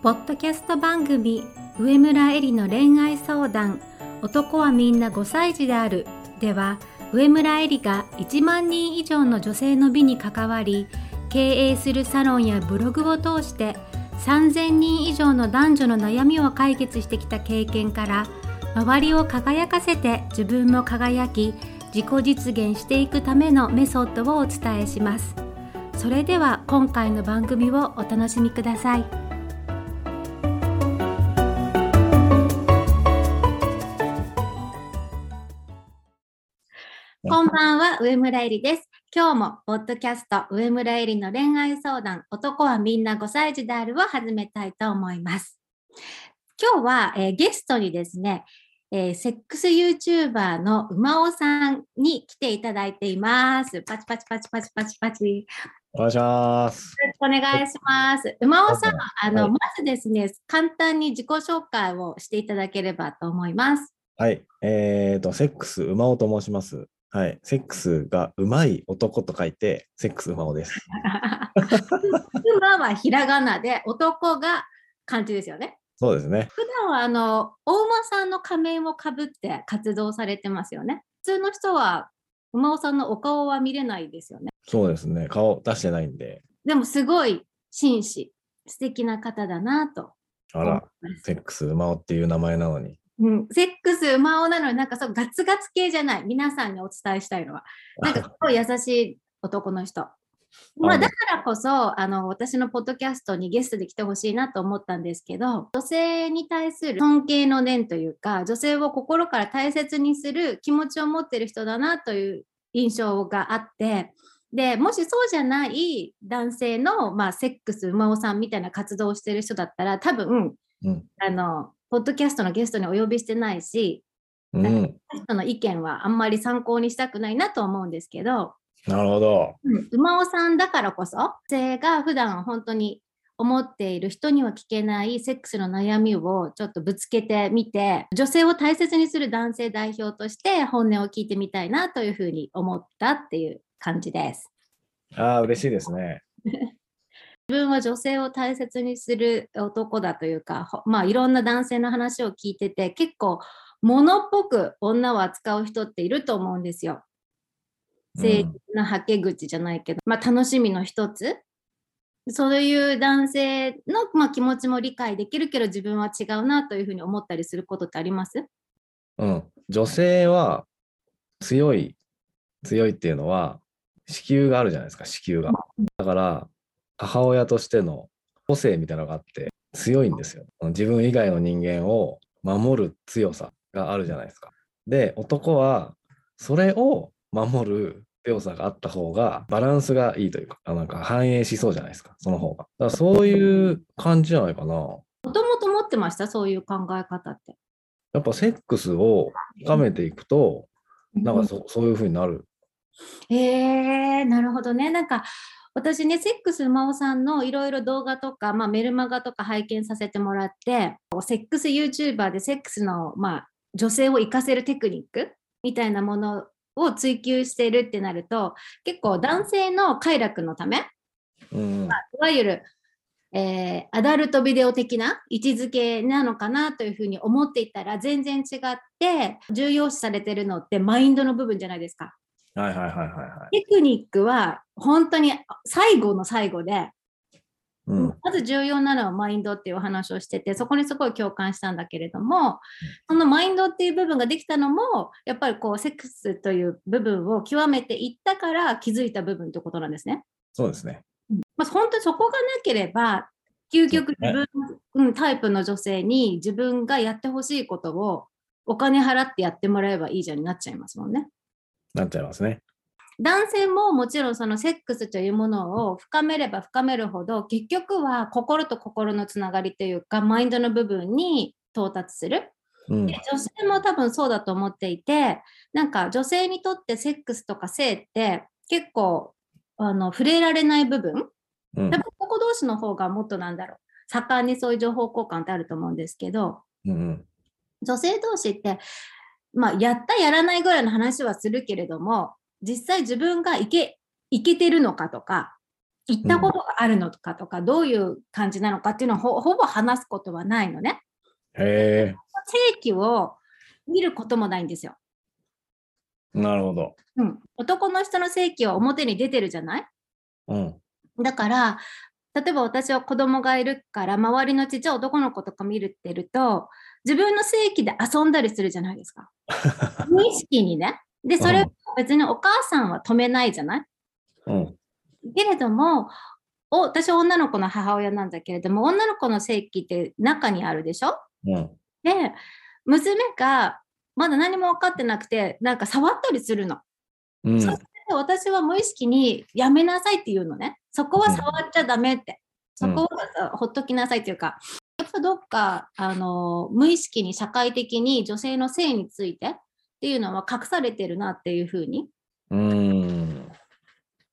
ポッドキャスト番組上村えりの恋愛相談。男はみんな5歳児である。では上村えりが1万人以上の女性の美に関わり経営するサロンやブログを通して3000人以上の男女の悩みを解決してきた経験から周りを輝かせて自分も輝き自己実現していくためのメソッドをお伝えします。それでは今回の番組をお楽しみください。んばんは上村えりです今日もポッドキャスト上村えりの恋愛相談男はみんな5歳児であるを始めたいと思います今日は、えー、ゲストにですねえー、セックス YouTuber の馬尾さんに来ていただいています。パチパチパチパチパチパチ。お願いします。お願いします。馬尾さん、あの、はい、まずですね、簡単に自己紹介をしていただければと思います。はい。えっ、ー、と、セックス馬尾と申します。はい。セックスがうまい男と書いて、セックス馬尾です。馬はひらがなで、男が漢字ですよね。そうですね。普段はあの大馬さんの仮面をかぶって活動されてますよね。普通の人は馬尾さんのお顔は見れないですよね。そうですね。顔出してないんで。でもすごい紳士、素敵な方だなと。あら、セックス馬尾っていう名前なのに。うん、セックス馬尾なのになんかそうガツガツ系じゃない。皆さんにお伝えしたいのは。なんかすごい優しい男の人。まあ、だからこそあの私のポッドキャストにゲストで来てほしいなと思ったんですけど女性に対する尊敬の念というか女性を心から大切にする気持ちを持ってる人だなという印象があってでもしそうじゃない男性の、まあ、セックス馬尾さんみたいな活動をしてる人だったら多分、うん、あのポッドキャストのゲストにお呼びしてないし、うん、人の意見はあんまり参考にしたくないなと思うんですけどなるほど。うん、馬尾さんだからこそ、女性が普段本当に思っている人には聞けないセックスの悩みをちょっとぶつけてみて、女性を大切にする男性代表として本音を聞いてみたいなというふうに思ったっていう感じです。ああ、嬉しいですね。自分は女性を大切にする男だというか、まあいろんな男性の話を聞いてて、結構物っぽく女を扱う人っていると思うんですよ。政治のはけ口じゃないけど、まあ、楽しみの一つ。そういう男性の、まあ、気持ちも理解できるけど自分は違うなというふうに思ったりすることってあります？うん、女性は強い強いっていうのは子宮があるじゃないですか子宮が。だから母親としての個性みたいなのがあって強いんですよ。自分以外の人間を守る強さがあるじゃないですか。で男はそれを守る強さがあった方がバランスがいいというか、なんか反映しそうじゃないですか、その方が。だからそういう感じじゃないかな。もともと持ってました、そういう考え方って。やっぱセックスを深めていくと、なんかそそういうふうになる。へえー、なるほどね。なんか私ね、セックス馬尾さんのいろいろ動画とか、まあ、メルマガとか拝見させてもらって、セックス YouTuber でセックスの、まあ、女性を活かせるテクニックみたいなものを追求してるってなると結構男性の快楽のため、うんまあ、いわゆる、えー、アダルトビデオ的な位置づけなのかなというふうに思っていたら全然違って重要視されてるのってマインドの部分じゃないですか。はいはいはいはい、はい。テクニックは本当に最後の最後でうん、まず重要なのはマインドっていうお話をしててそこにすごい共感したんだけれどもそのマインドっていう部分ができたのもやっぱりこうセックスという部分を極めていったから気づいた部分ってことなんですね。そうですね。まあ、本当にそこがなければ究極自分、ね、うん、タイプの女性に自分がやってほしいことをお金払ってやってもらえばいいじゃんになっちゃいますもんね。なっちゃいますね。男性ももちろんそのセックスというものを深めれば深めるほど結局は心と心のつながりというかマインドの部分に到達する。うん、で女性も多分そうだと思っていてなんか女性にとってセックスとか性って結構あの触れられない部分、うん、多分ここ同士の方がもっとなんだろう。盛んにそういう情報交換ってあると思うんですけど、うん、女性同士ってまあ、やったやらないぐらいの話はするけれども実際自分がいけいけてるのかとか行ったことがあるのかとか、どういう感じなのかっていうのをほほぼ話すことはないのね。へ正規を見ることもないんですよ。え。なるほど。うん、男の人の性器は表に出てるじゃない？うん。だから、例えば私は子供がいるから、周りのちっちゃい男の子とか見るってると、自分の性器で遊んだりするじゃないですか。無意識にね。で、それを別にお母さんは止めないじゃない？うん。けれども、お私は女の子の母親なんだけれども、女の子の性器って中にあるでしょ？うん。で、娘がまだ何も分かってなくて、なんか触ったりするの。うん。そうで私は無意識にやめなさいって言うのね。そこは触っちゃダメって。そこはほっときなさいっていうか、やっぱどっかあの無意識に社会的に女性の性についてっていうのは隠されてるなっていうふうに、うん。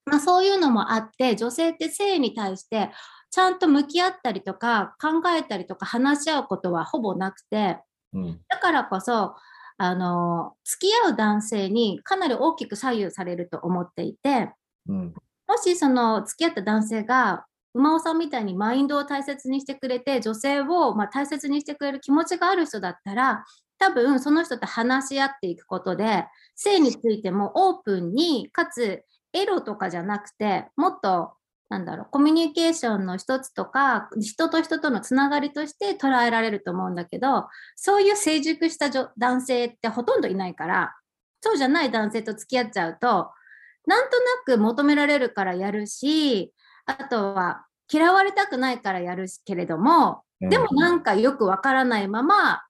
まあ、そういうのもあって女性って性に対してちゃんと向き合ったりとか考えたりとか話し合うことはほぼなくてうん。だからこそあの付き合う男性にかなり大きく左右されると思っていて。うん。もしその付き合った男性が馬尾さんみたいにマインドを大切にしてくれて女性をまあ大切にしてくれる気持ちがある人だったら多分その人と話し合っていくことで性についてもオープンにかつエロとかじゃなくてもっとなんだろうコミュニケーションの一つとか人と人とのつながりとして捉えられると思うんだけどそういう成熟した女男性ってほとんどいないからそうじゃない男性と付き合っちゃうとなんとなく求められるからやるし、あとは嫌われたくないからやるけれども、でもなんかよくわからないまま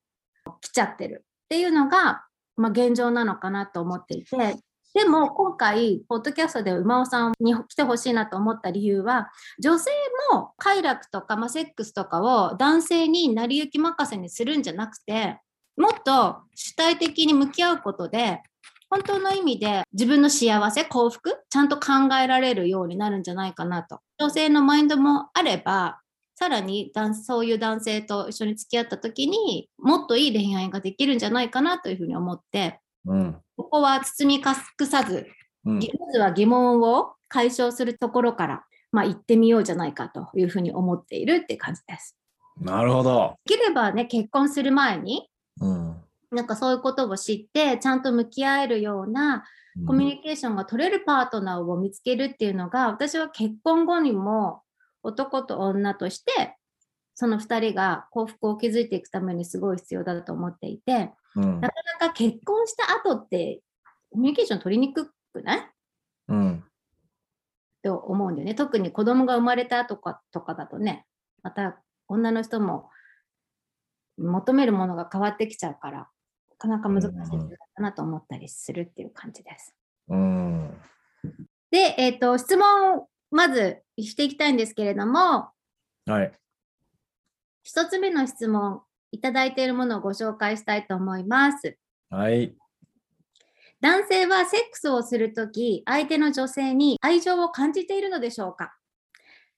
来ちゃってるっていうのが、まあ、現状なのかなと思っていて、でも今回、ポッドキャストで馬尾さんに来てほしいなと思った理由は、女性も快楽とか、まあ、セックスとかを男性に成り行き任せにするんじゃなくて、もっと主体的に向き合うことで、本当の意味で自分の幸せ、幸福、ちゃんと考えられるようになるんじゃないかなと。女性のマインドもあれば、さらにそういう男性と一緒に付き合った時にもっといい恋愛ができるんじゃないかなというふうに思って、うん。ここは包み隠さず、うん。まずは疑問を解消するところから、まあ、行ってみようじゃないかというふうに思っているって感じです。なるほど。できればね、結婚する前に、うん。なんかそういうことを知って、ちゃんと向き合えるようなコミュニケーションが取れるパートナーを見つけるっていうのが、私は結婚後にも男と女として、その2人が幸福を築いていくためにすごい必要だと思っていて、うんな。かなか結婚した後ってコミュニケーション取りにくくない？うん。と思うんだよね。特に子供が生まれた後かとかだとね、また女の人も求めるものが変わってきちゃうから、なかなか難しいんだなと思ったりするっていう感じです。うん。で、えっ、と、質問をまずしていきたいんですけれども、はい。一つ目の質問、いただいているものをご紹介したいと思います。はい。男性はセックスをするとき、相手の女性に愛情を感じているのでしょうか？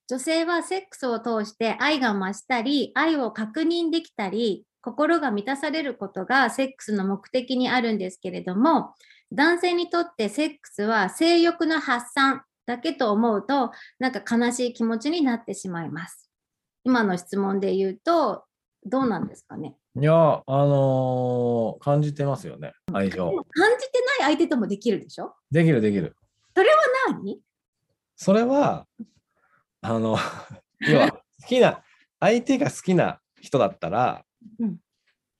女性はセックスを通して愛が増したり、愛を確認できたり、心が満たされることがセックスの目的にあるんですけれども、男性にとってセックスは性欲の発散だけと思うと、なんか悲しい気持ちになってしまいます。今の質問で言うと、どうなんですかね？いや、あのー感じてますよね。愛情。感じてない相手ともできるでしょ？できるできる。何それは、あの、要は、好きな、相手が好きな人だったら、うん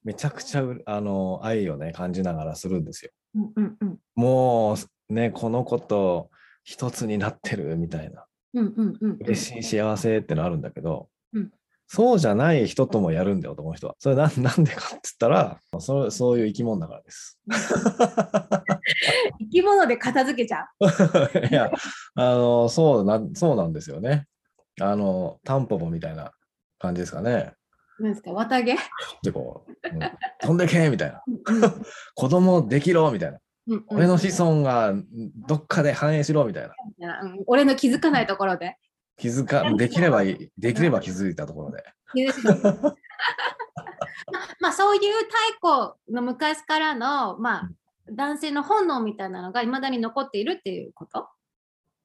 めちゃくちゃう、あの、愛をね、感じながらするんですよ。うんうんうんもう、ね、この子と一つになってるみたいな、うんうんうんうん嬉しい幸せってのあるんだけど、うんそうじゃない人ともやるんだよ、男の人は。それななんでかって言ったらそ、そういう生き物だからです。生き物で片付けちゃう。いや、あの、そうな、そうなんですよね。あの、タンポポみたいな感じですかね。なんですか？綿毛？でこう、うん飛んでけみたいな。うん 子供できろみたいな。俺の子孫がどっかで繁栄しろみたいな。うん俺の気づかないところで。気づか、できればいい、できれば気づいたところで。まあそういう太古の昔からの、まあ、男性の本能みたいなのがいまだに残っているっていうこと？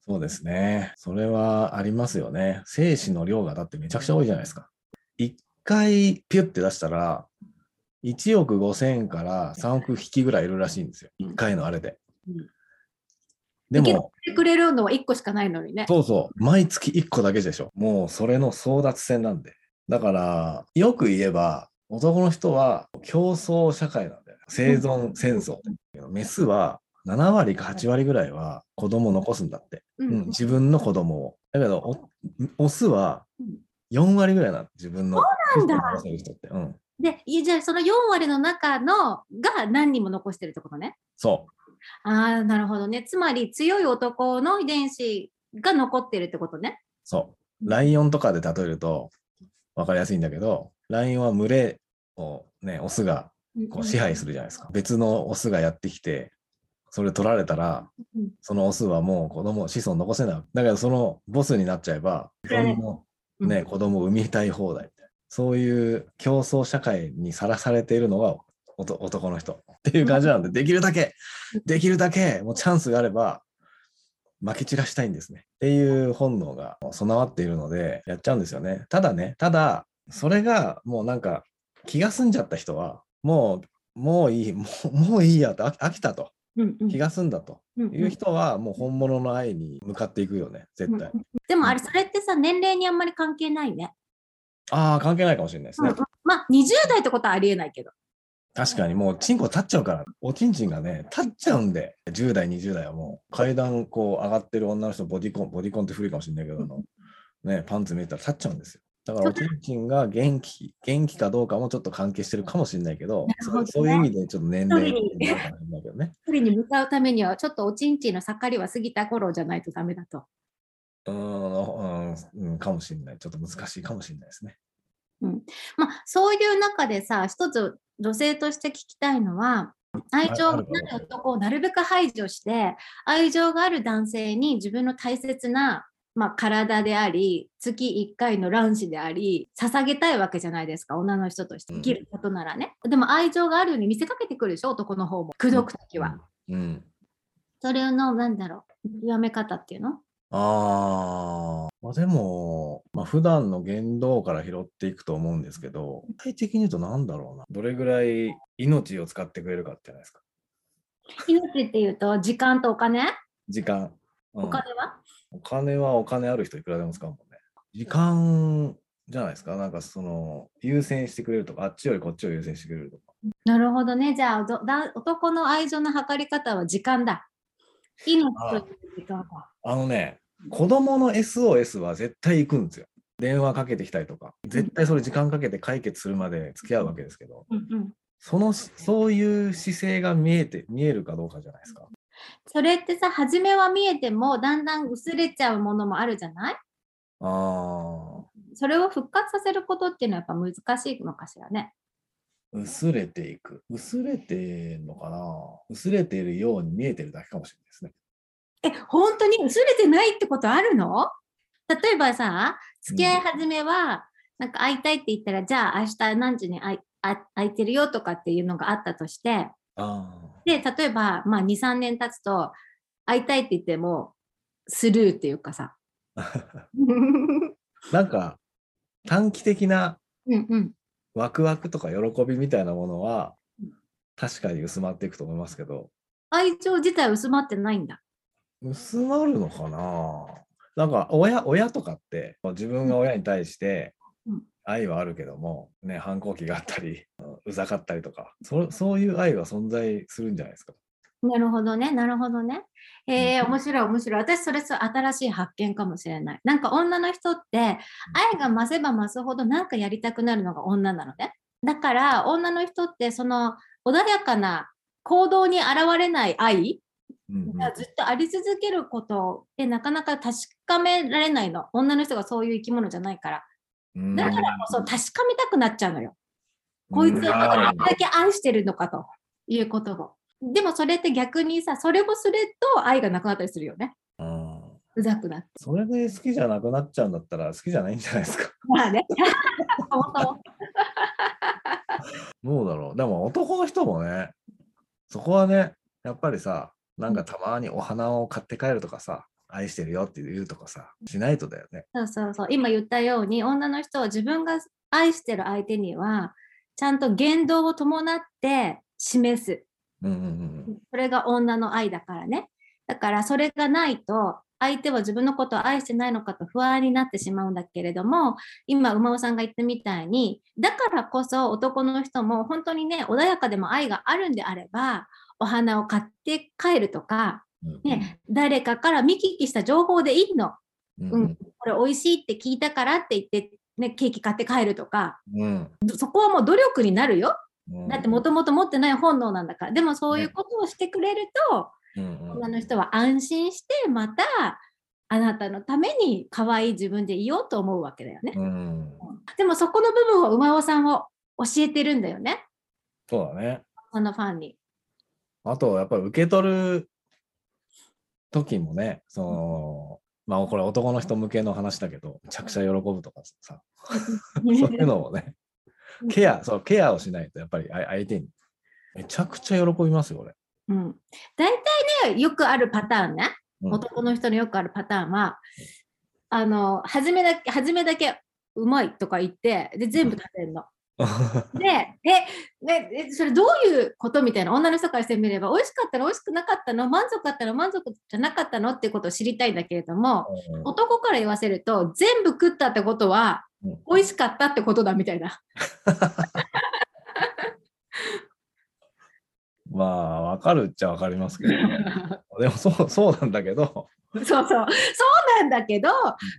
そうですね。それはありますよね。精子の量がだってめちゃくちゃ多いじゃないですか。1回ピュッて出したら、1億5千から3億匹ぐらいいるらしいんですよ。1回のあれで。うんで受けも、取ってくれるのは1個しかないのにね。そうそう、毎月1個だけでしょ。もうそれの争奪戦なんで。だから、よく言えば、男の人は競争社会なんだよ。生存戦争。メスは7割か8割ぐらいは子供を残すんだって。ううん、自分の子供を。だけど、おオスはうん4割ぐらいなの。自分のそうなんだ人って。うん。で、いじゃあその4割の中のが何人も残してるってことね。そああ、なるほどね。つまり強い男の遺伝子が残ってるってことね。う、そう。ライオンとかで例えると分かりやすいんだけど、ライオンは群れをね、オスがこう支配するじゃないですか。別のオスがやってきて、それ取られたら、うんそのオスはもう子供、子孫残せない。だけど、そのボスになっちゃえば、自分のうんね、子供を産みたい放題みたいな。そういう競争社会にさらされているのが男の人っていう感じなんで、できるだけ、できるだけ、もうチャンスがあれば、負け散らしたいんですね。っていう本能が備わっているので、やっちゃうんですよね。ただね、ただ、それがもうなんか気が済んじゃった人は、もう、もういい、もうもういいやと飽きたと、うんうん気が済んだとうんいう人は、もう本物の愛に向かっていくよね、絶対。でもあれ、それってさ、年齢にあんまり関係ないね。ああ、関係ないかもしれないですね。まあ、20代ってことはありえないけど。確かにもうチンコ立っちゃうから、おちんちんがね、立っちゃうんで、10代、20代はもう階段こう上がってる女の人、ボディコン、ボディコンって古いかもしれないけど、あのね、パンツ見えたら立っちゃうんですよ。だからおちんちんが元気、元気かどうかもちょっと関係してるかもしれないけど、ねそういう意味でちょっと年齢になるかもしれないけどね。一人に向かうためには、ちょっとおちんちんの盛りは過ぎた頃じゃないとダメだと。うん、うん、かもしれない。ちょっと難しいかもしれないですね。まあ、そういう中でさ、一つ女性として聞きたいのは、愛情があるかなない男をなるべく排除して、愛情がある男性に自分の大切な、まあ、体であり、月1回の卵子であり、捧げたいわけじゃないですか、女の人として生きることならね。でも愛情があるように見せかけてくるでしょ、男の方も。口説くときは。うん。それの、なんだろう、見極め方っていうのああ、まあ、でも、まあ、普段の言動から拾っていくと思うんですけど、具体的に言うと何だろうな。どれぐらい命を使ってくれるかってじゃないですか。命っていうと、時間とお金？時間。うんお金は、お金はお金ある人いくらでも使うもんね。時間じゃないですか。なんかその、優先してくれるとか、あっちよりこっちを優先してくれるとか。なるほどね。じゃあ男の愛情の測り方は時間だ。命という時間か。あのね、子供の SOS は絶対行くんですよ。電話かけてきたりとか、絶対それ時間かけて解決するまで付き合うわけですけど、うんうん、その、そういう姿勢が見えて、見えるかどうかじゃないですか。それってさ、初めは見えても、だんだん薄れちゃうものもあるじゃない？ああ、それを復活させることっていうのはやっぱ難しいのかしらね。薄れていく。薄れてんのかな？薄れているように見えてるだけかもしれないですね。え、本当に薄れてないってことあるの？例えばさ、付き合い始めは、なんか会いたいって言ったら、じゃあ明日何時に会空いてるよとかっていうのがあったとして、あで、例えば、まあ、2、3年経つと、会いたいって言っても、スルーっていうかさ。あ。なんか、短期的なうんうん。ワクワクとか喜びみたいなものは、確かに薄まっていくと思いますけど、愛情自体薄まってないんだ。薄まるのかな？なんか親親とかって自分が親に対してうん愛はあるけども、ね、反抗期があったり うざかったりとかそそういう愛は存在するんじゃないですか？なるほどね、なるほどね。えー、うん面白い、面白い。私、それ新しい発見かもしれない。なんか女の人って、愛が増せば増すほどなんかやりたくなるのが女なのね。だから、女の人って、その穏やかな行動に現れない愛ずっとあり続けることでなかなか確かめられないの。女の人がそういう生き物じゃないから。うんだからこそ確かめたくなっちゃうのよ。こいつをどれだけ愛してるのかということを。でもそれって逆にさ、それをすると愛がなくなったりするよね。うんうざくなって。それで好きじゃなくなっちゃうんだったら好きじゃないんじゃないですか。まあね。どうだろう。でも男の人もね、そこはね、やっぱりさ、なんかたまにお花を買って帰るとかさ、愛してるよって言うとかさ、しないとだよね。そうそうそう。今言ったように、女の人は自分が愛してる相手には、ちゃんと言動を伴って示す。うんうんうん。それが女の愛だからね。だからそれがないと、相手は自分のことを愛してないのかと不安になってしまうんだけれども、今、馬尾さんが言ったみたいに、だからこそ男の人も本当にね、穏やかでも愛があるんであれば、お花を買って帰るとか、うんね、誰かから見聞きした情報でいいの。うんうんこれ美味しいって聞いたからって言って、ね、ケーキ買って帰るとか、うんそこはもう努力になるよ。うんだってもともと持ってない本能なんだから。でもそういうことをしてくれると、うんうん女の人は安心して、またあなたのために可愛い自分でいようと思うわけだよね。うんでもそこの部分を馬尾さんを教えてるんだよね。そうだね。そのファンに。あと、やっぱり受け取る時もね、その、まあこれ男の人向けの話だけど、めちゃくちゃ喜ぶとかさ、そういうのをね、ケア、そう、ケアをしないと、やっぱりあ相手に。めちゃくちゃ喜びますよ、俺。うん、大体ね、よくあるパターンね。うん男の人のよくあるパターンは、あの、初めだけ、初めだけうまいとか言って、で、全部食べるの。で、え、ね、えそれどういうことみたいな、女の人からしてみれば、美味しかったの、美味しくなかったの、満足だったの、満足じゃなかったのってことを知りたいんだけれども、男から言わせると、全部食ったってことは、うん美味しかったってことだみたいな。まあ、わかるっちゃわかりますけど、でもそう、そうなんだけど、そうそう。そうなんだけど、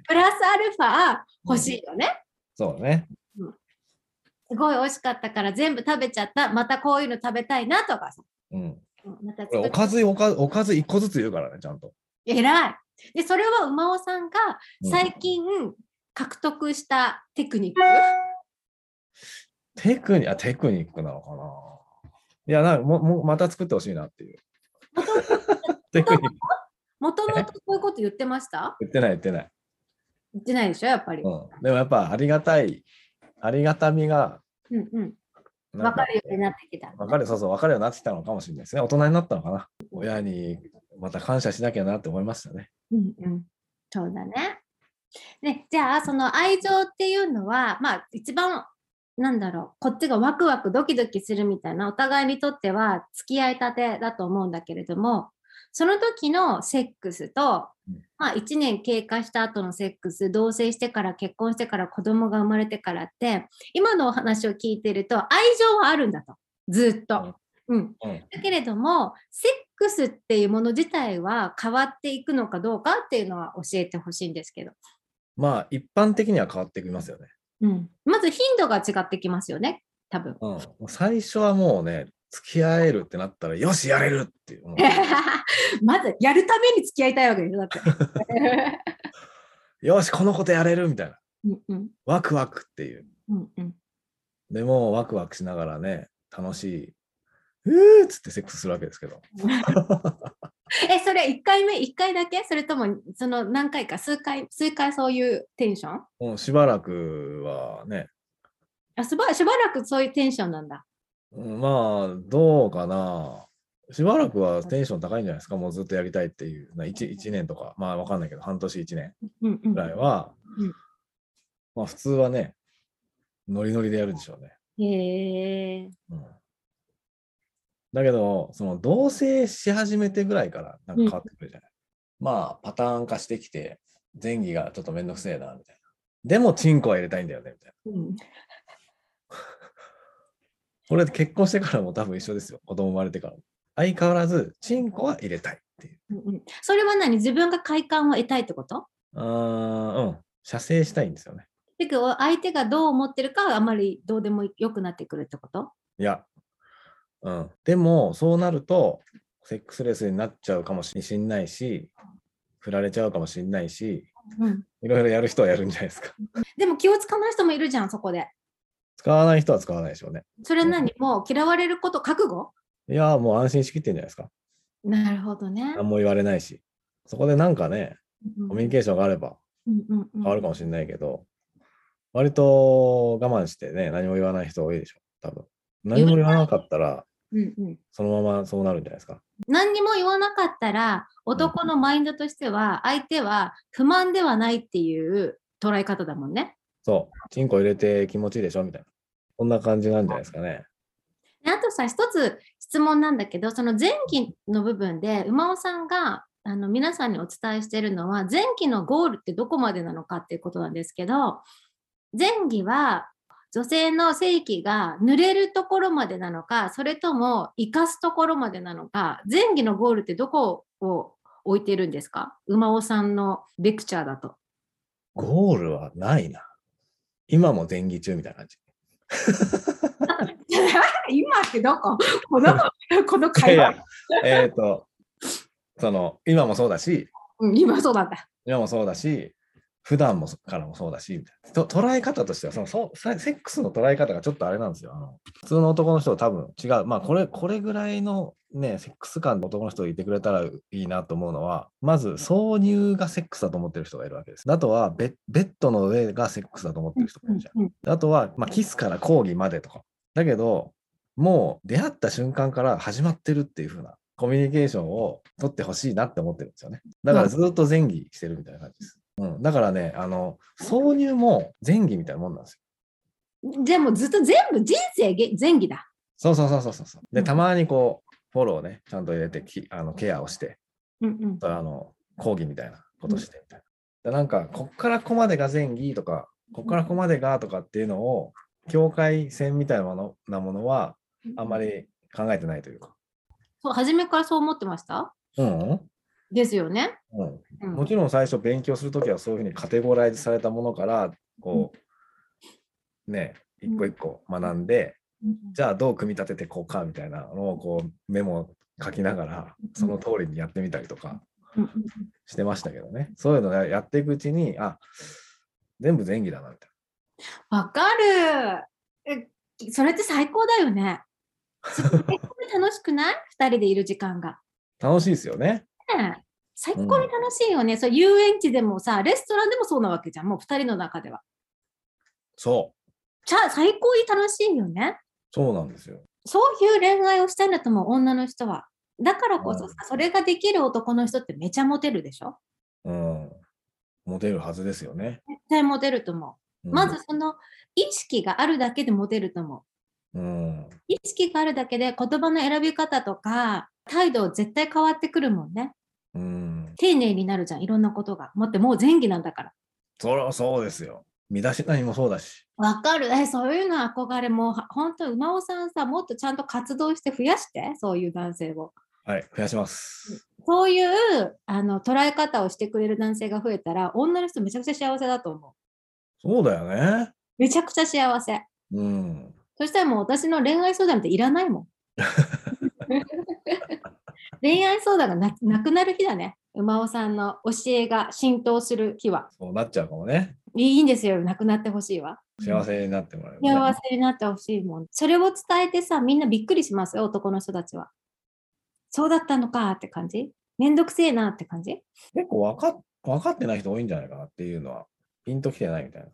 プラスアルファ欲しいよね。そうね。すごい美味しかったから全部食べちゃった。またこういうの食べたいなとかさ。うん。うんまたおかず、おかず、おかず一個ずつ言うからね、ちゃんと。偉い。で、それは馬尾さんがうん最近獲得したテクニック？テクニあ、テクニックなのかな。いや、なんかももうまた作ってほしいなっていう。テクニックもともとこういうこと言ってました？言ってない言ってない。言ってないでしょ、やっぱり。ううん。でもやっぱありがたい、ありがたみが、んうん。なんわかるようになってきた。わかる、そうそう、わかるようになってきたのかもしれないですね。大人になったのかな。親にまた感謝しなきゃなって思いましたね。うんうん。そうだね。で、じゃあ、その愛情っていうのは、まあ、一番、なんだろう、こっちがワクワクドキドキするみたいな、お互いにとっては付き合いたてだと思うんだけれども、その時のセックスとうん、まあ、1年経過した後のセックス、同棲してから結婚してから子供が生まれてからって、今のお話を聞いてると、愛情はあるんだと、ずっと。うん、うん。だけれども、セックスっていうもの自体は変わっていくのかどうかっていうのは教えてほしいんですけど。まあ、一般的には変わってきますよね。うん、まず頻度が違ってきますよね、多分。うん。最初はもうね、付き合えるってなったら、よし、やれるっていう。まずやるために付き合いたいわけでしょ、だって。よし、このことやれるみたいな。うんうんワクワクっていう。うんうんでも、ワクワクしながらね、楽しい。うーっつってセックスするわけですけど。え、それ1回目、1回だけ？それとも、その何回か、数回、数回そういうテンション？もうしばらくはね、あしばしばらくそういうテンションなんだ。うんまあ、どうかな。しばらくはテンション高いんじゃないですか。もうずっとやりたいっていう。な 1, 一年とか、まあわかんないけど、半年1年うんうんぐらいは、うんまあ普通はね、ノリノリでやるでしょうね。へえ。うん、だけど、その同棲し始めてぐらいからなんか変わってくるじゃない。まあ、パターン化してきて、前儀がちょっとめんどくせえな、みたいな。でも、チンコは入れたいんだよね、みたいな。うんこれ結婚してからも多分一緒ですよ。子供生まれてからも。相変わらず、チンコは入れたいっていう。うんうんそれは何？自分が快感を得たいってこと？うん。射精したいんですよね。てか相手がどう思ってるかはあまりどうでもよくなってくるってこと？いや。うん。でも、そうなると、セックスレスになっちゃうかもしんないし、振られちゃうかもしんないし、うん、いろいろやる人はやるんじゃないですか。でも気をつかない人もいるじゃん、そこで。使わない人は使わないでしょうね。それ何？もう嫌われること覚悟？いや、もう安心しきってんじゃないですか。なるほどね。何も言われないし。そこでなんかね、うんコミュニケーションがあればうんうんうん変わるかもしれないけど、割と我慢してね、何も言わない人多いでしょ、多分。何も言わなかったら、うんうん、そのままそうなるんじゃないですか。何にも言わなかったら男のマインドとしては相手は不満ではないっていう捉え方だもんね。そう、チンコ入れて気持ちいいでしょみたいな。こんな感じなんじゃないですかね。であとさ一つ質問なんだけどその前期の部分で馬尾さんがあの皆さんにお伝えしているのは前期のゴールってどこまでなのかっていうことなんですけど前期は女性の性器が濡れるところまでなのかそれとも生かすところまでなのか前期のゴールってどこを置いてるんですか？馬尾さんのレクチャーだと。ゴールはないな。今も前儀中みたいな感じ。今ってどこ？この このいや会話いや、えっ、と、その、今もそうだし、うん今そうなんだ。今もそうだし、普段もそからもそうだし、みたいなと捉え方としてはそのそう、セセックスの捉え方がちょっとあれなんですよ。あの普通の男の人は多分違う。まあ、これ、これぐらいのね、セックス感の男の人がいてくれたらいいなと思うのは、まず、挿入がセックスだと思ってる人がいるわけです。あとはベッ、ベッドの上がセックスだと思ってる人がいるじゃんあとは、まあ、キスから講義までとか。だけど、もう出会った瞬間から始まってるっていう風なコミュニケーションを取ってほしいなって思ってるんですよね。だからずっと前儀してるみたいな感じです。うん、だからね、あの、挿入も前儀みたいなもんなんですよ。でもずっと全部人生げ前期だ。そうそうそうそうそう。で、うんたまにこう、フォローね、ちゃんと入れてきあのケアをして、うんうんあの、講義みたいなことしてみたいな。でなんか、こっからここまでが前儀とか、こっからここまでがとかっていうのを、境界線みたいなものなものは、あんまり考えてないというか。そう初めからそう思ってました？うん、ですよね。うん、うんもちろん最初勉強するときはそういうふうにカテゴライズされたものから、こう、ね、一個一個学んで、じゃあどう組み立ててこうかみたいなのをこうメモ書きながら、その通りにやってみたりとかしてましたけどね。そういうのをやっていくうちに、あ、全部前儀だなみたいわかるえ。それって最高だよね。楽しくない？二人でいる時間が。な。楽しいですよね。最高に楽しいよね。そう遊園地でもさ、レストランでもそうなわけじゃん。もう二人の中では。そう。じゃあ最高に楽しいよね。そうなんですよ。そういう恋愛をしたいんだと思う、女の人は。だからこそさうんそれができる男の人ってめちゃモテるでしょ？うん。モテるはずですよね。絶対モテると思う。うんまず、その意識があるだけでモテると思う。うん。意識があるだけで言葉の選び方とか態度絶対変わってくるもんね。うん。丁寧になるじゃん、いろんなことが。もってもう前期なんだから。そりゃそうですよ。身だしなみもそうだし。わかる。え、そういうの憧れもう、は本当、馬尾さんさ、もっとちゃんと活動して増やして、そういう男性を。はい、増やします。そういうあの捉え方をしてくれる男性が増えたら、女の人めちゃくちゃ幸せだと思う。そうだよね。めちゃくちゃ幸せ。うん。そしたらもう私の恋愛相談っていらないもん。恋愛相談がななくなる日だね。馬尾さんの教えが浸透する日は。そうなっちゃうかもね。いいんですよ。なくなってほしいわ。幸せになってもらえる、ね。幸せになってほしいもん。それを伝えてさ、みんなびっくりしますよ、男の人たちは。そうだったのかって感じ？めんどくせえなって感じ？結構分かっ分かってない人多いんじゃないかなっていうのは、ピンときてないみたいな。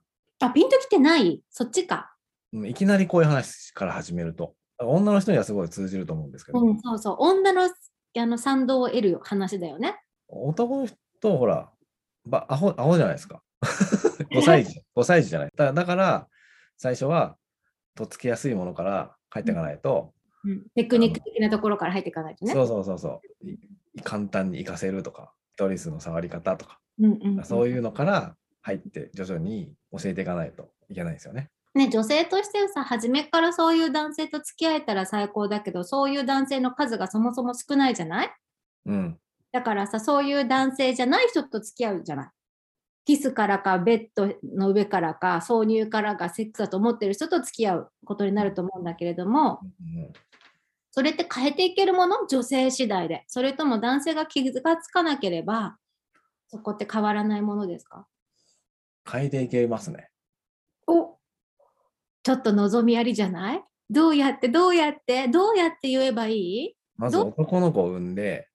あ、ピンときてない？そっちか。うんいきなりこういう話から始めると。女の人にはすごい通じると思うんですけど、うん、そうそう。女のあの賛同を得る話だよね。男の人、ほら、ばアホアホじゃないですか。5歳児、5歳児じゃない。だだから、最初は、とっつきやすいものから入っていかないと、うん、テクニック的なところから入っていかないとね。そうそうそうそうい簡単に活かせるとか、ストリスの触り方とか、うんうんうんそういうのから入って徐々に教えていかないといけないんですよね。ね、女性としてはさ、初めからそういう男性と付き合えたら最高だけど、そういう男性の数がそもそも少ないじゃない？うん。だからさ、そういう男性じゃない人と付き合うじゃない？キスからか、ベッドの上からか、挿入からがセックスだと思ってる人と付き合うことになると思うんだけれども、うんそれって変えていけるもの？女性次第で。それとも男性が気がつかなければ、そこって変わらないものですか？変えていけますね。おちょっと望みありじゃない？どうやって？どうやって？どうやって言えばいい？まずど男の子を産んで、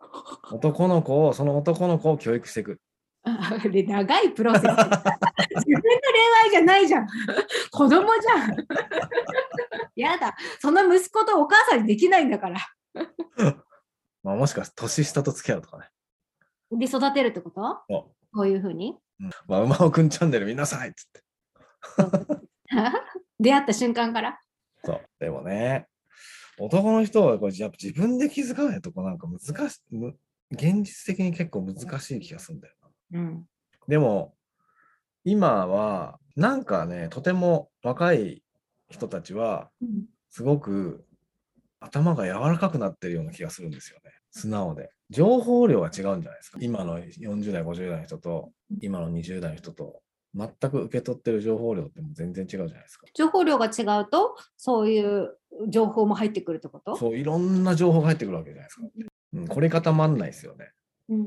男の子を、その男の子を教育していく。長いプロセス。自分の恋愛じゃないじゃん。子供じゃん。やだ。その息子とお母さんにできないんだから。まあ、もしかして年下と付き合うとかね。で、育てるってこと？そこういうふうに？うまあ、馬尾くんチャンネル見なさいっつって。出会った瞬間から？そう。でもね、男の人はこれやっぱ自分で気づかないとこなんか難しい、む現実的に結構難しい気がするんだよな。うん。でも、今は、なんかね、とても若い人たちは、うんすごく頭が柔らかくなってるような気がするんですよね。素直で。情報量が違うんじゃないですか。今の40代、50代の人と、今の20代の人と、全く受け取ってる情報量ってもう全然違うじゃないですか。情報量が違うと、そういう情報も入ってくるってこと？そう、いろんな情報が入ってくるわけじゃないですか。うん、凝り固まんないですよね。うんうんう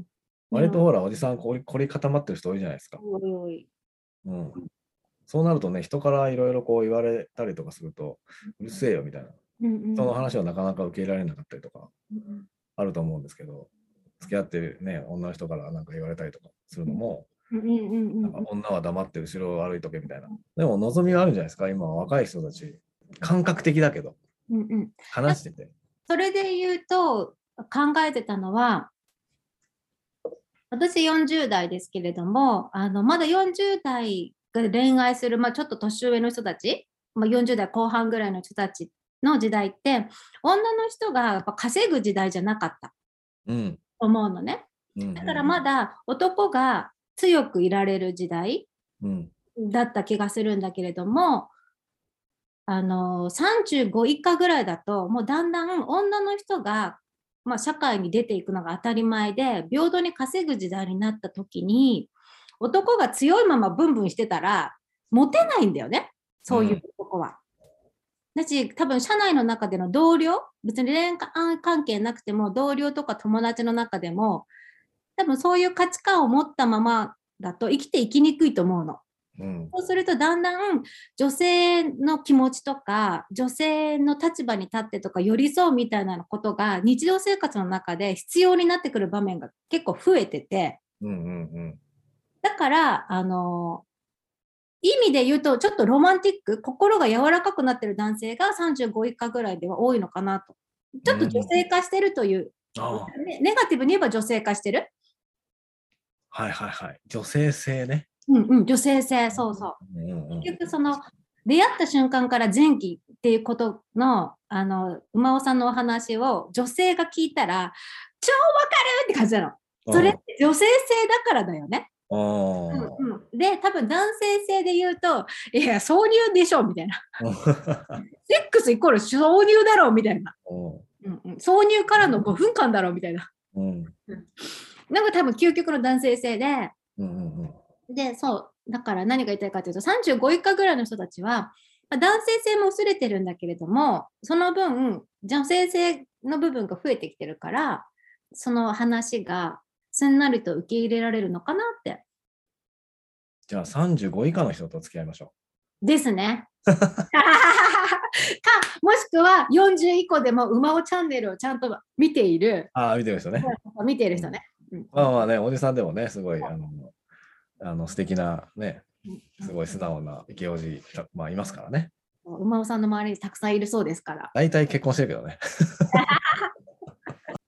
ん。割とほら、おじさん凝り、凝り固まってる人多いじゃないですか。おいおい。うん。そうなるとね、人からいろいろこう言われたりとかすると、うるせえよみたいな。うんうんその話はなかなか受け入れられなかったりとかうんあると思うんですけど、付き合ってるね、女の人からなんか言われたりとかするのも、なんか女は黙って後ろを歩いとけみたいな。でも望みがあるんじゃないですか、今は若い人たち。感覚的だけど、うんうん。話してて。それで言うと、考えてたのは、私40代ですけれども、あのまだ40代が恋愛する、まあ、ちょっと年上の人たち、まあ、40代後半ぐらいの人たちの時代って、女の人がやっぱ稼ぐ時代じゃなかったうん。と思うのね。うんだからま、だ男が強くいられる時代うん。だった気がするんだけれども、あの35以下ぐらいだと、もうだんだん女の人が、まあ、社会に出ていくのが当たり前で、平等に稼ぐ時代になった時に、男が強いままブンブンしてたら、モテないんだよね、そういう男は。だし、多分社内の中での同僚、別に恋愛関係なくても、同僚とか友達の中でも、多分そういう価値観を持ったままだと生きていきにくいと思うの。うん。そうするとだんだん女性の気持ちとか女性の立場に立ってとか寄り添うみたいなことが日常生活の中で必要になってくる場面が結構増えててうんうんうん。だからあの意味で言うとちょっとロマンティック心が柔らかくなってる男性が35以下ぐらいでは多いのかなとちょっと女性化してるという、ああ、ねネガティブに言えば女性化してる、はいはいはい。女性性ね。うんうん、女性性そうそう。うんうんうん。結局その出会った瞬間から前期っていうことのあの馬尾さんのお話を女性が聞いたら超わかるって感じなの。それって女性性だからだよね。うんうん、で多分男性性で言うといや挿入でしょみたいな。セックスイコール挿入だろうみたいな、うん。うん、挿入からの5分間だろうみたいな。うんなんか多分究極の男性性でうんうんうんで、そう、だから何が言いたいかというと、35以下ぐらいの人たちは、まあ男性性も薄れてるんだけれども、その分、女性性の部分が増えてきてるから、その話がすんなりと受け入れられるのかなって。じゃあ35以下の人と付き合いましょですね。か、もしくは40以降でも馬尾チャンネルをちゃんと見ている、う。ああ、見てる人ね。見ている人ね。うんまあまあね、おじさんでもね、すごい、あの、あの素敵なね、すごい素直なイケオジ、まあいますからね。馬尾さんの周りにたくさんいるそうですから。大体結婚してるけどね。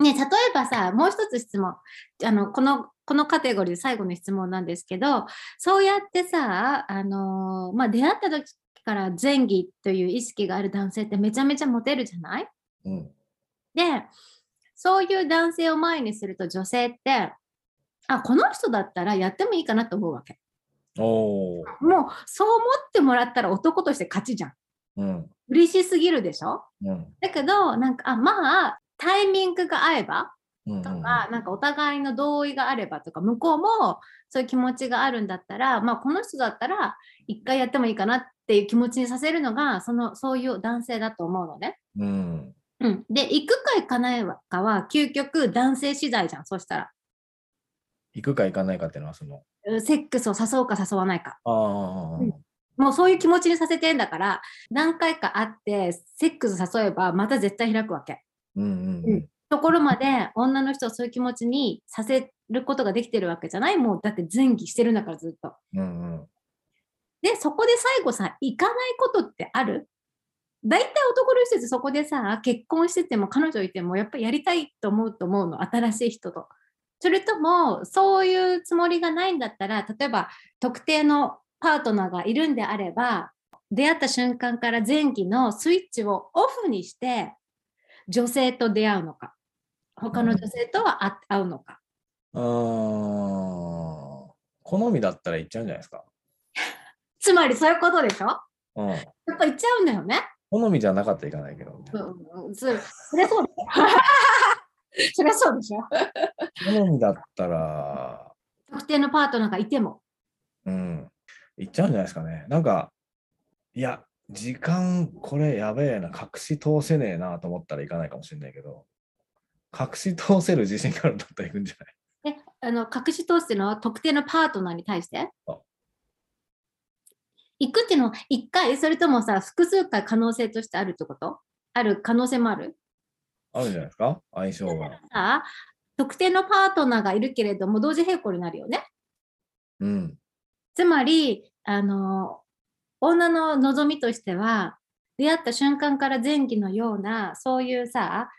ね、例えばさ、もう一つ質問。あの、この、このカテゴリー最後の質問なんですけど、そうやってさ、あのーまあ、出会った時から前儀という意識がある男性ってめちゃめちゃモテるじゃない？うん。で、そういう男性を前にすると女性って、あ、この人だったらやってもいいかなと思うわけ。もう、そう思ってもらったら男として勝ちじゃん。うん。嬉しすぎるでしょ？うん。だけど、なんか、あ、まあ、タイミングが合えば、うん。とか、なんかお互いの同意があればとか、向こうもそういう気持ちがあるんだったら、まあ、この人だったら一回やってもいいかなっていう気持ちにさせるのが、そのそういう男性だと思うのね。うん。うん、で、行くか行かないかは、究極男性次第じゃん、そしたら。行くか行かないかっていうのは、その、セックスを誘うか誘わないか。ああ、うんもうそういう気持ちにさせてんだから、何回か会って、セックス誘えば、また絶対開くわけ。うんうんうん。ところまで女の人をそういう気持ちにさせることができてるわけじゃない？もうだって前期してるんだからずっと。うんうん。で、そこで最後さ、行かないことってある？大体男の人ってそこでさ、結婚してても彼女いてもやっぱりやりたいと思うと思うの、新しい人と。それとも、そういうつもりがないんだったら、例えば特定のパートナーがいるんであれば、出会った瞬間から前期のスイッチをオフにして、女性と出会うのか、他の女性とはあ会うのか。うーん。好みだったら行っちゃうんじゃないですか？つまりそういうことでしょ？うん。やっぱ行っちゃうんだよね。好みじゃなかったら行かないけど。みたいなうんうん、そそりゃそうでしょ。そそうでしょ。好みだったら、特定のパートナーがいても。うん。行っちゃうんじゃないですかね。なんか、いや、時間これやべえな、隠し通せねえなと思ったら行かないかもしれないけど、隠し通せる自信があるんだったら行くんじゃない？え、あの、隠し通すのは特定のパートナーに対して？行くっていうのは一回、それともさ、複数回可能性としてあるってこと？ある可能性もある？あるんじゃないですか？相性が。さあ、特定のパートナーがいるけれども、同時並行になるよね。うん。つまり、あの、女の望みとしては、出会った瞬間から前期のような、そういうさ、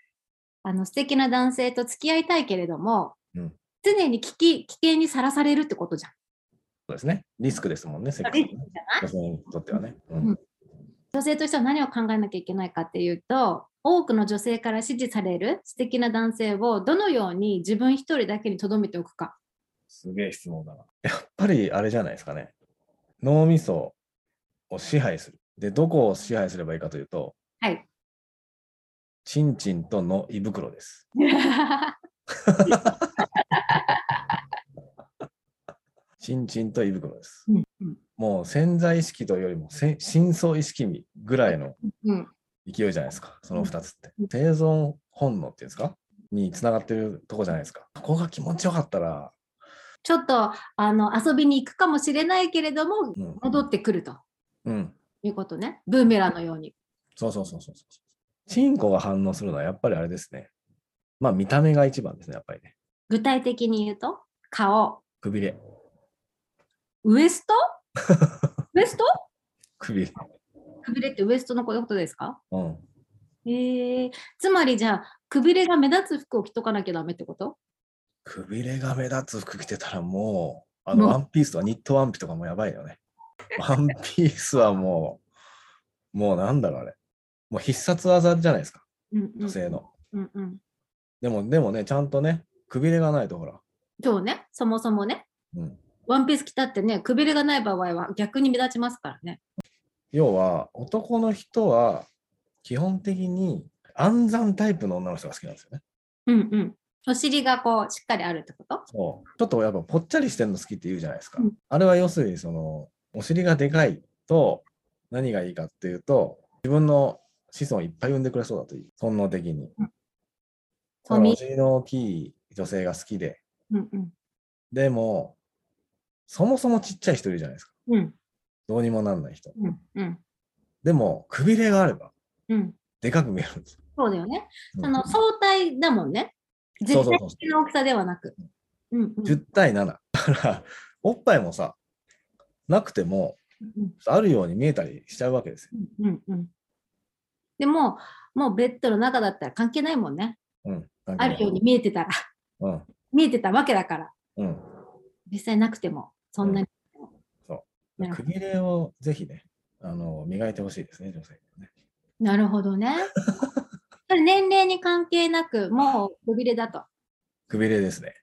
あの素敵な男性と付き合いたいけれども、うん常に危機危険にさらされるってことじゃん。そうですね。リスクですもんね、セックスね女性にとってはね。ううんん女性としては何を考えなきゃいけないかっていうと、多くの女性から支持される素敵な男性をどのように自分一人だけに留めておくか。すげえ質問だな。やっぱりあれじゃないですかね。脳みそを支配する。で、どこを支配すればいいかというと、はい。チンチンとの胃袋です。チンチンと胃袋です。うんうんもう潜在意識というよりもせ深層意識ぐらいのうん勢いじゃないですか、その2つってうん。生存本能っていうんですか？につながってるとこじゃないですか。ここが気持ちよかったら、ちょっとあの遊びに行くかもしれないけれども、うん、戻ってくるとうん、いうことね。ブーメランのように。そうそうそうそうそう。チンコが反応するのはやっぱりあれですね。まあ見た目が一番ですね、やっぱりね。具体的に言うと、顔、くびれ。ウエスト？ウエスト？くびれ。くびれってウエストのことですか？うん。えー、つまりじゃあ、くびれが目立つ服を着とかなきゃダメってこと？くびれが目立つ服着てたらもう、あの、うんワンピースとかニットワンピとかもやばいよね。ワンピースはもう、もうなんだろうあれ。もう必殺技じゃないですか、うんうん女性の。うんうん。でも、でもね、ちゃんとね、くびれがないとほら。そうね、そもそもね、うん。ワンピース着たってね、くびれがない場合は逆に目立ちますからね。要は、男の人は、基本的に暗算タイプの女の人が好きなんですよね。うんうん。お尻がこう、しっかりあるってこと？そう。ちょっとやっぱぽっちゃりしてるの好きって言うじゃないですか。うんあれは要するに、その、お尻がでかいと何がいいかっていうと、自分の子孫をいっぱい産んでくれそうだという、本能的に。そうみお尻の大きい女性が好きで、うんうん。でも、そもそもちっちゃい人いるじゃないですか。うんどうにもなんない人。うんうんでも、くびれがあれば、うん。でかく見えるんですよ。そうだよね。うんその相対だもんね。絶対的な大きさではなく。うんうん10対7。だから、おっぱいもさ、なくても、うんあるように見えたりしちゃうわけですよ。うんうんうん。でも、もうベッドの中だったら関係ないもんね。うん。あるように見えてたら、うん。見えてたわけだから、うん。実際なくても、そんなに。そう。くびれをぜひね、あの、磨いてほしいですね、女性にね。なるほどね。年齢に関係なく、もうくびれだと。くびれですね。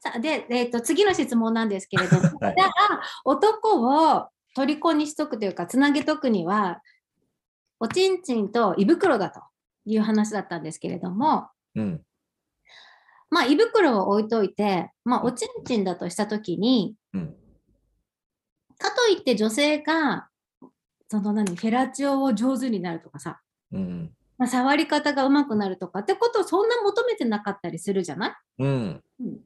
さあで、えー、と次の質問なんですけれども、はいじゃあ男を虜にしとくというかつなげとくにはおちんちんと胃袋だという話だったんですけれどもうん。まあ胃袋を置いといて、まあ、おちんちんだとしたときにうん。かといって女性がその何フェラチオを上手になるとかさ、うん。まあ、触り方が上手くなるとかってことをそんな求めてなかったりするじゃない、うん。うん、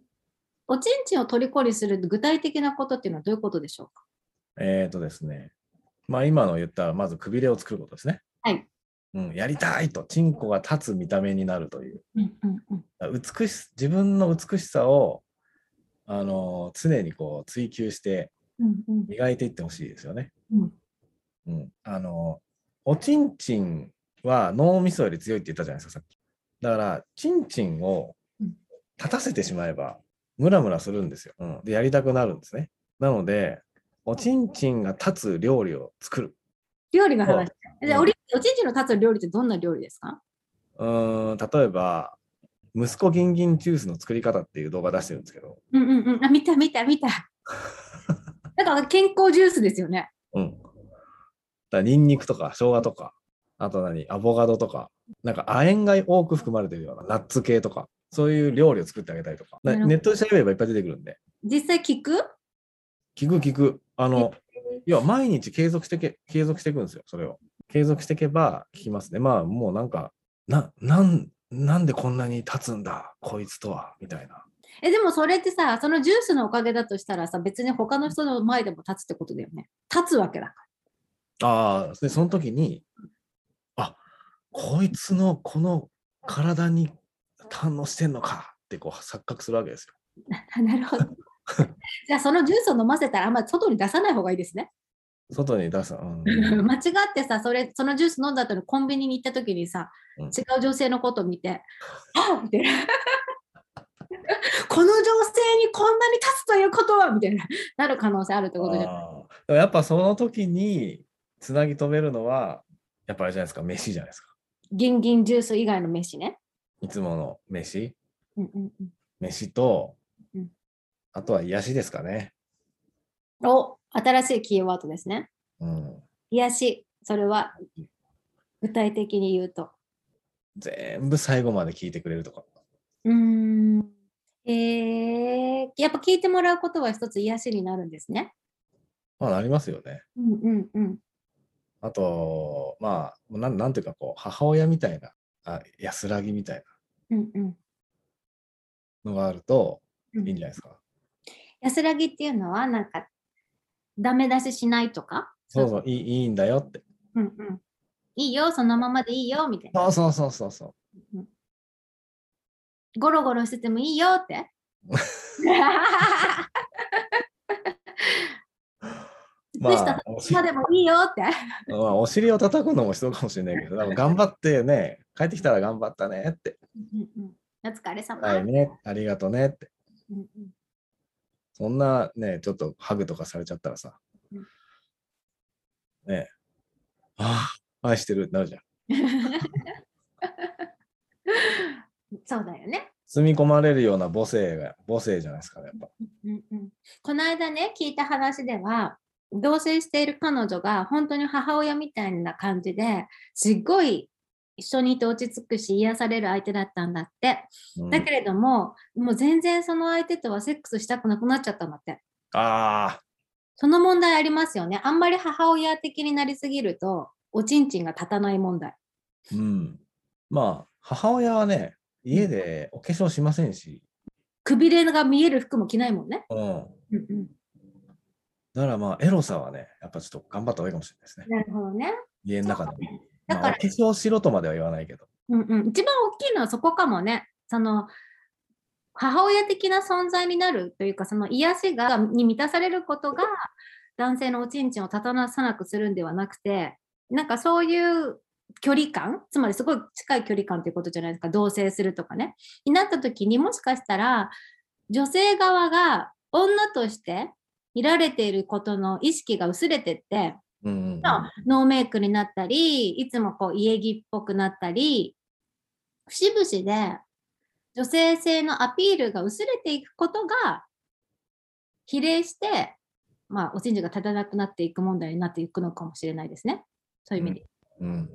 おちんちんを虜にする具体的なことっていうのはどういうことでしょうか？えっ、ー、とですね。まあ今の言ったら、まずくびれを作ることですね。はい。うん。やりたいと、チンコが立つ見た目になるという。うんうんうん美し、自分の美しさを、あの、常にこう追求して磨いていってほしいですよね。うんうん。あの、おちんちんは脳みそより強いって言ったじゃないですか、さっき。だから、ちんちんをうん立たせてしまえば、ムラムラするんですよ。うん、で、やりたくなるんですね。なので、おちんちんが立つ料理を作る。料理の話。うんじゃあおりおちんちんの立つ料理ってどんな料理ですか？うーん、例えば、息子ギンギンジュースの作り方っていう動画出してるんですけど、うんうんうん。あ、見た見た見た。だ から健康ジュースですよね。うん。だニンニクとか生姜とか、あと何、アボカドとか、なんか亜鉛が多く含まれてるようなナッツ系とか、そういう料理を作ってあげたりとか、なるほどネットで調べればいっぱい出てくるんで、実際聞く？聞く聞く。あの、いや、毎日継続してけ、継続していくんですよ、それを。継続していけば聞きますね。まあ、もうなんか、な、なん、なんでこんなに立つんだ、こいつとは、みたいな。え、でもそれってさ、そのジュースのおかげだとしたらさ、別に他の人の前でも立つってことだよね。立つわけだかああ、で、その時に、あ、こいつのこの体に反応してんのかってこう錯覚するわけですよ。ら。なるほど。じゃあそのジュースを飲ませたらあんま外に出さない方がいいですね。外に出す。うん、間違ってさ、それ、そのジュース飲んだ後にコンビニに行った時にさ、うん違う女性のことを見て、あっみたいな。この女性にこんなに立つということはみたいな、なる可能性あるってことじゃないやっぱその時につなぎ止めるのは、やっぱあれじゃないですか、飯じゃないですか。ギンギンジュース以外の飯ね。いつもの飯、うんうんうん飯とうん、あとは癒しですかね。お、新しいキーワードですね。うん、癒し、それは具体的に言うと。全部最後まで聞いてくれるとか。うーん。えー、やっぱ聞いてもらうことは一つ癒しになるんですね。まあなりますよね。うんうんうん。あと、まあ、なんなんていうかこう、母親みたいな、あ安らぎみたいうんうんなのがあるとうんいいんじゃないですか。安らぎっていうのは、なんか、ダメ出ししないとか？そうそう、いいいいんだよって。うんうん。いいよ、そのままでいいよ、みたいな。そうそうそうそうそう。ゴロゴロしててもいいよって？まあ、おしまでもいいよって？まあ、お尻を叩くのも必要かもしれないけど、でも頑張ってね、帰ってきたら頑張ったねって。うんうんお疲れ様。はいね、ありがとねって。うんうんそんなね、ちょっとハグとかされちゃったらさうん、ねえ、ああ、愛してるってなるじゃん。そうだよね。包み込まれるような母性が、母性じゃないですかね、やっぱ。うんうんこの間ね、聞いた話では、同棲している彼女が本当に母親みたいな感じですっごい一緒にいて落ち着くし癒される相手だったんだって。うんだけれども、もう全然その相手とはセックスしたくなくなっちゃったんだって。ああ、その問題ありますよね。あんまり母親的になりすぎると、おちんちんが立たない問題。うん。まあ、母親はね、家でお化粧しませんし、くびれが見える服も着ないもんね。うん。うんうん、だからまあ、エロさはね、やっぱちょっと頑張った方がいいかもしれないですね。なるほどね。家の中でも。だからまあ、お化粧しろとまでは言わないけど。うんうん、一番大きいのはそこかもね。その母親的な存在になるというか、その癒しがに満たされることが男性のおちんちんを立たさなくするんではなくて、なんかそういう距離感、つまりすごい近い距離感ということじゃないですか、同棲するとかね。になった時にもしかしたら、女性側が女として見られていることの意識が薄れてって、うんうんうん、ノーメイクになったり、いつもこう家着っぽくなったり、節々で女性性のアピールが薄れていくことが比例して、まあ、おちんちんが立たなくなっていく問題になっていくのかもしれないですね。そういう意味で。うん。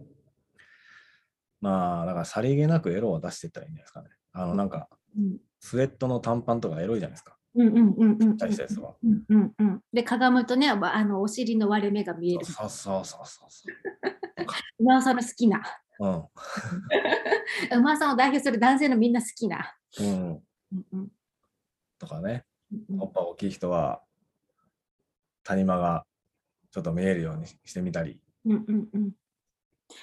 まあ、だからさりげなくエロを出していったらいいんじゃないですかね。あの、なんか、うんスウェットの短パンとかエロいじゃないですか。うんうんうんうん。大したやつは。うんうんうん。で、かがむとね、わあのお尻の割れ目が見える。そうそうそうそうそ 馬尾さんの好きな。う。うん。馬尾さんを代表する男性のみんな好きな。うん。うんうんとかね。うんおっぱ大きい人は、谷間がちょっと見えるようにしてみたり。うんうんうん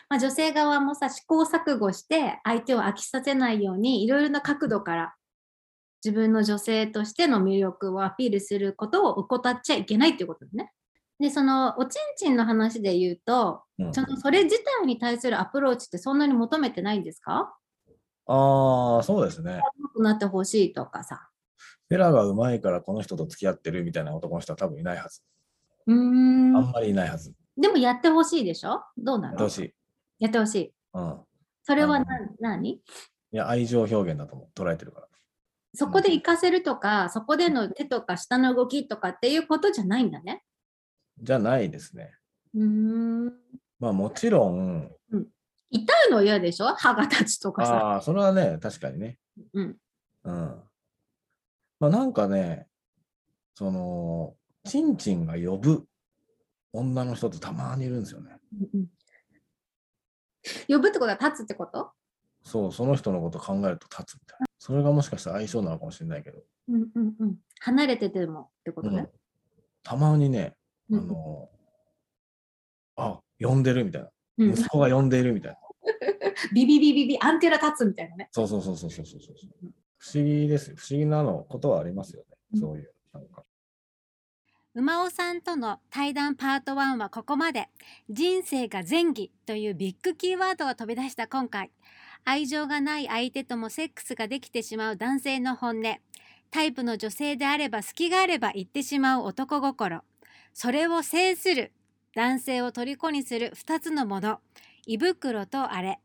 まあ、女性側もさ試行錯誤して相手を飽きさせないようにいろいろな角度から自分の女性としての魅力をアピールすることを怠っちゃいけないっていうことですね。で、そのおちんちんの話で言うと、うんそのそれ自体に対するアプローチってそんなに求めてないんですか？ああ、そうですね。なってほしいとかさ。フェラがうまいからこの人と付き合ってるみたいな男の人は多分いないはず。うーんあんまりいないはず。でもやってほしいでしょ？どうなの？どうしい。やってほしい。うん。それは何？いや、愛情表現だと思う。捉えてるから。そこで活かせるとか、そこでの手とか下の動きとかっていうことじゃないんだね。じゃないですね。うーん。まあもちろん、痛いの嫌でしょ？歯が立つとかさ。ああ、それはね、確かにね。うん。うん。まあなんかね、その、チンチンが呼ぶ女の人ってたまにいるんですよね。うんうん呼ぶってことは立つってこと？そう、その人のこと考えると立つみたいな。それがもしかしたら相性なのかもしれないけど、うんうんうん。離れててもってことねうん。たまにね、あうんの、あ、呼んでるみたいな。うん息子が呼んでいるみたいな。ビビビビビアンテナ立つみたいなね。そうそうそうそうそうそうそう。不思議ですよ。不思議なのことはありますよね。うんそういう。なんか馬尾さんとの対談パート1はここまで人生が前儀というビッグキーワードが飛び出した今回愛情がない相手ともセックスができてしまう男性の本音。タイプの女性であれば隙があれば言ってしまう男心。それを制する男性を虜にする2つのもの。胃袋とあれ。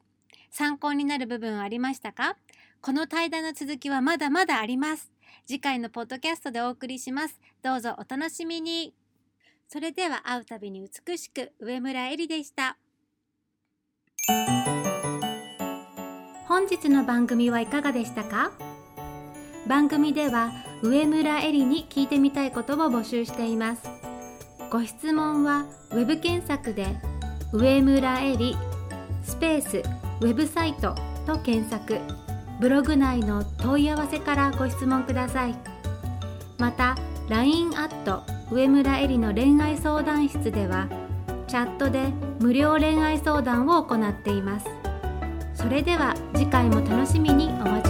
参考になる部分はありましたか？この対談の続きはまだまだあります。次回のポッドキャストでお送りします。どうぞお楽しみに。それでは会うたびに美しく上村えりでした。本日の番組はいかがでしたか？番組では上村えりに聞いてみたいことを募集しています。ご質問はウェブ検索で上村えりスペースウェブサイトと検索。ブログ内の問い合わせからご質問ください。また LINE アット上村えりの恋愛相談室ではチャットで無料恋愛相談を行っています。それでは次回も楽しみにお待ちください